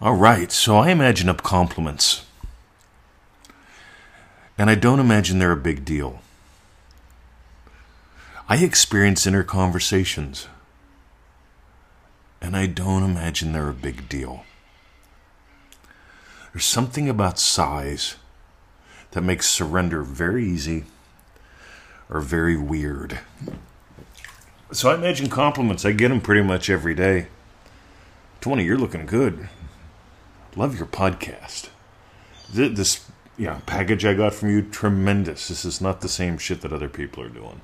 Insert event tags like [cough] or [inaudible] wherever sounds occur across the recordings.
All right, so I imagine up compliments. And I don't imagine they're a big deal. I experience inner conversations. And I don't imagine they're a big deal. There's something about size that makes surrender very easy or very weird. So I imagine compliments. I get them pretty much every day. Twenty, you're looking good. Love your podcast. This yeah package I got from you tremendous. This is not the same shit that other people are doing.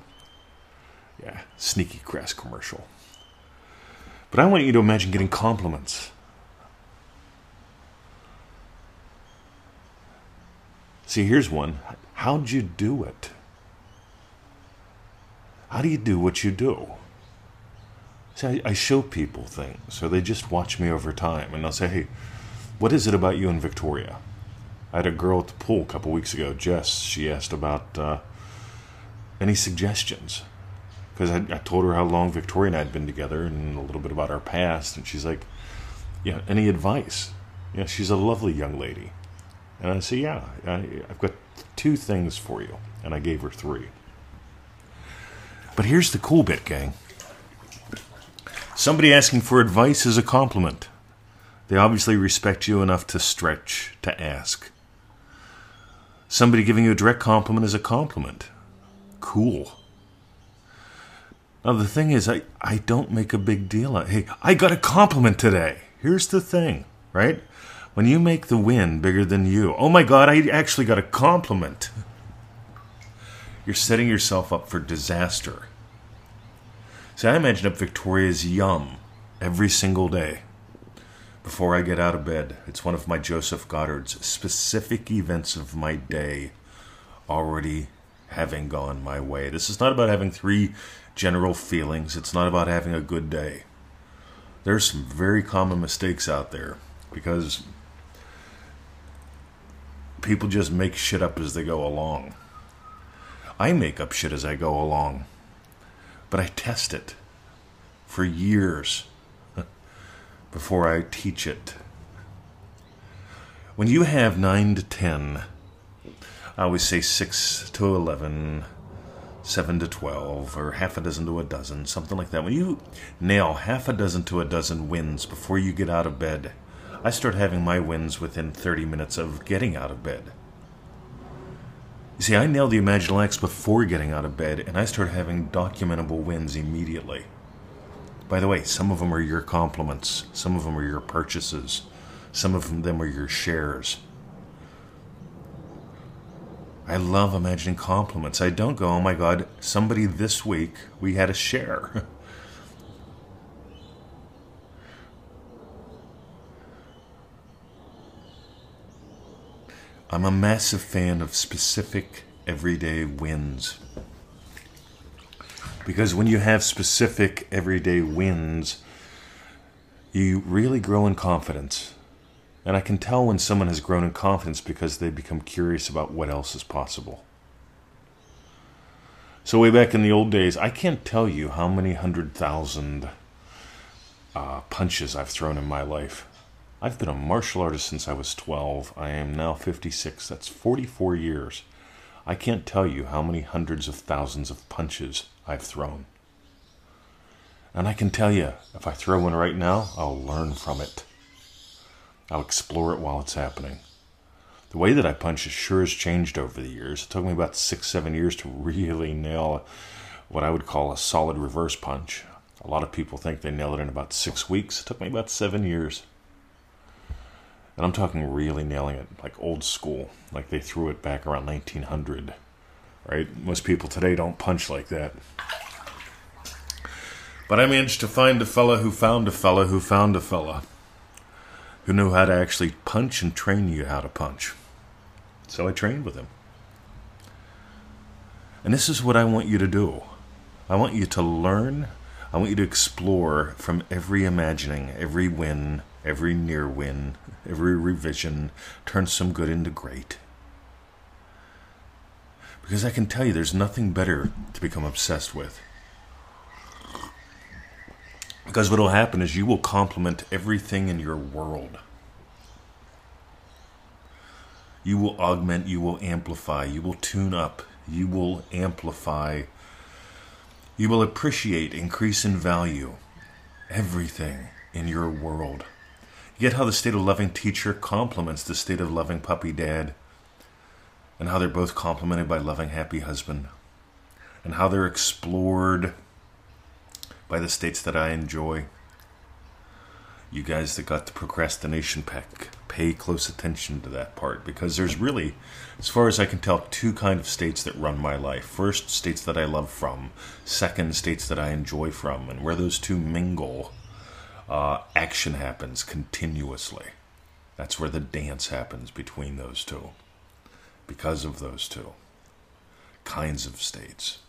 Yeah, sneaky crass commercial. But I want you to imagine getting compliments. See, here's one. How'd you do it? How do you do what you do? See, I, I show people things, or they just watch me over time, and they'll say, hey, what is it about you and Victoria? I had a girl at the pool a couple weeks ago, Jess. She asked about uh, any suggestions. Because I, I, told her how long Victoria and I had been together and a little bit about our past. And she's like, Yeah, any advice? Yeah, she's a lovely young lady. And I said, Yeah, I, I've got two things for you. And I gave her three. But here's the cool bit, gang. Somebody asking for advice is a compliment. They obviously respect you enough to stretch, to ask. Somebody giving you a direct compliment is a compliment. Cool. Now, the thing is, I, I don't make a big deal Hey, I got a compliment today. Here's the thing, right? When you make the win bigger than you, oh my God, I actually got a compliment. You're setting yourself up for disaster. See, I imagine up Victoria's yum every single day before I get out of bed. It's one of my Joseph Goddard's specific events of my day already having gone my way. This is not about having three general feelings, it's not about having a good day. There's some very common mistakes out there because people just make shit up as they go along. I make up shit as I go along, but I test it for years before I teach it. When you have 9 to 10, I always say 6 to 11, 7 to 12, or half a dozen to a dozen, something like that. When you nail half a dozen to a dozen wins before you get out of bed, I start having my wins within 30 minutes of getting out of bed. You see, I nail the imaginal acts before getting out of bed, and I start having documentable wins immediately. By the way, some of them are your compliments, some of them are your purchases, some of them are your shares. I love imagining compliments. I don't go, oh my God, somebody this week, we had a share. [laughs] I'm a massive fan of specific everyday wins. Because when you have specific everyday wins, you really grow in confidence. And I can tell when someone has grown in confidence because they become curious about what else is possible. So, way back in the old days, I can't tell you how many hundred thousand uh, punches I've thrown in my life. I've been a martial artist since I was 12. I am now 56. That's 44 years. I can't tell you how many hundreds of thousands of punches I've thrown. And I can tell you, if I throw one right now, I'll learn from it. I'll explore it while it's happening. The way that I punch has sure has changed over the years. It took me about six, seven years to [laughs] really nail what I would call a solid reverse punch. A lot of people think they nail it in about six weeks. It took me about seven years. And I'm talking really nailing it, like old school, like they threw it back around 1900 right? Most people today don't punch like that. But I managed to find a fella who found a fella who found a fella who knew how to actually punch and train you how to punch. So I trained with him. And this is what I want you to do. I want you to learn, I want you to explore from every imagining, every win, every near win, every revision, turns some good into great. Because I can tell you there's nothing better to become obsessed with. Because what will happen is you will complement everything in your world. You will augment, you will amplify, you will tune up, you will amplify, you will appreciate, increase in value everything in your world. Yet how the state of loving teacher complements the state of loving puppy dad, and how they're both complemented by loving happy husband, and how they're explored by the states that I enjoy. You guys that got the procrastination pack, pay close attention to that part because there's really, as far as I can tell, two kind of states that run my life. First, states that I love from. Second, states that I enjoy from. And where those two mingle, uh, action happens continuously. That's where the dance happens between those two. Because of those two kinds of states.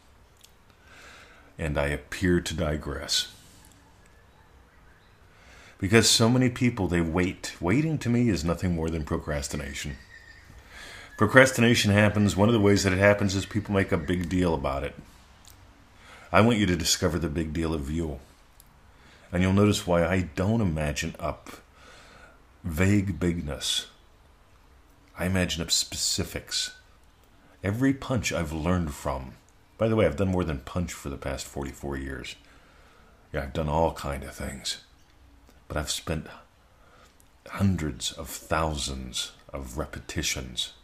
And I appear to digress. Because so many people, they wait. Waiting to me is nothing more than procrastination. Procrastination happens, one of the ways that it happens is people make a big deal about it. I want you to discover the big deal of you. And you'll notice why I don't imagine up vague bigness. I imagine up specifics. Every punch I've learned from. By the way, I've done more than punch for the past 44 years. Yeah, I've done all kind of things but I've spent hundreds of thousands of repetitions.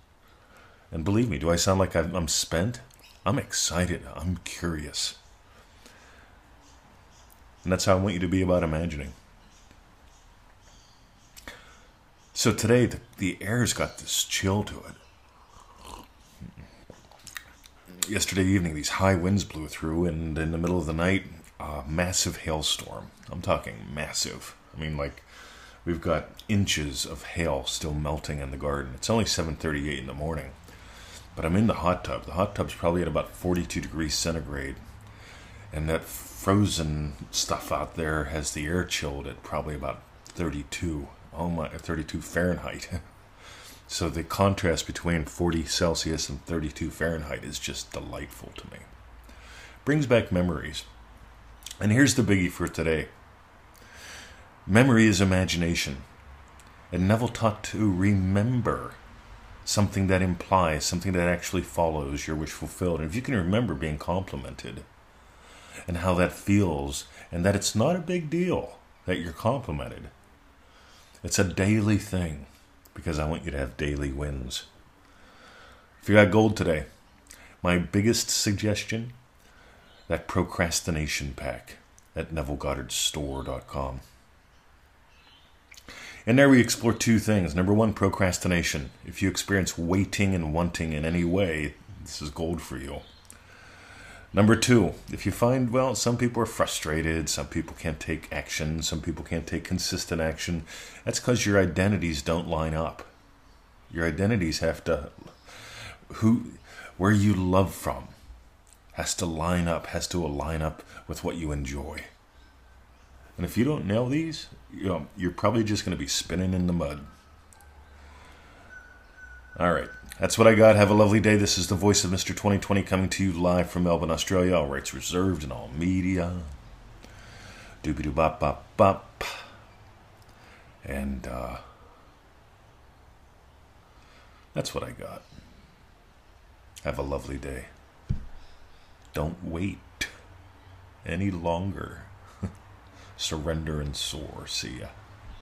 And believe me, do I sound like I'm spent? I'm excited. I'm curious. And that's how I want you to be about imagining. So today, the, the air's got this chill to it. Yesterday evening, these high winds blew through, and in the middle of the night, a massive hailstorm. I'm talking massive. I mean, like we've got inches of hail still melting in the garden. It's only 7:38 in the morning, but I'm in the hot tub. The hot tub's probably at about 42 degrees centigrade, and that frozen stuff out there has the air chilled at probably about 32. Oh uh, my, 32 Fahrenheit. [laughs] so the contrast between 40 Celsius and 32 Fahrenheit is just delightful to me. Brings back memories. And here's the biggie for today. Memory is imagination. And Neville taught to remember something that implies, something that actually follows your wish fulfilled. And if you can remember being complimented and how that feels, and that it's not a big deal that you're complimented, it's a daily thing because I want you to have daily wins. If you got gold today, my biggest suggestion that procrastination pack at NevilleGoddardStore.com. And there we explore two things. Number one, procrastination. If you experience waiting and wanting in any way, this is gold for you. Number two, if you find, well, some people are frustrated, some people can't take action, some people can't take consistent action, that's because your identities don't line up. Your identities have to, who, where you love from, has to line up, has to align up with what you enjoy. And if you don't nail these, you know, you're probably just going to be spinning in the mud. All right. That's what I got. Have a lovely day. This is the voice of Mr. 2020 coming to you live from Melbourne, Australia. All rights reserved in all media. Doobie doo bop bop bop. And uh, that's what I got. Have a lovely day. Don't wait any longer [laughs] surrender and soar. See ya.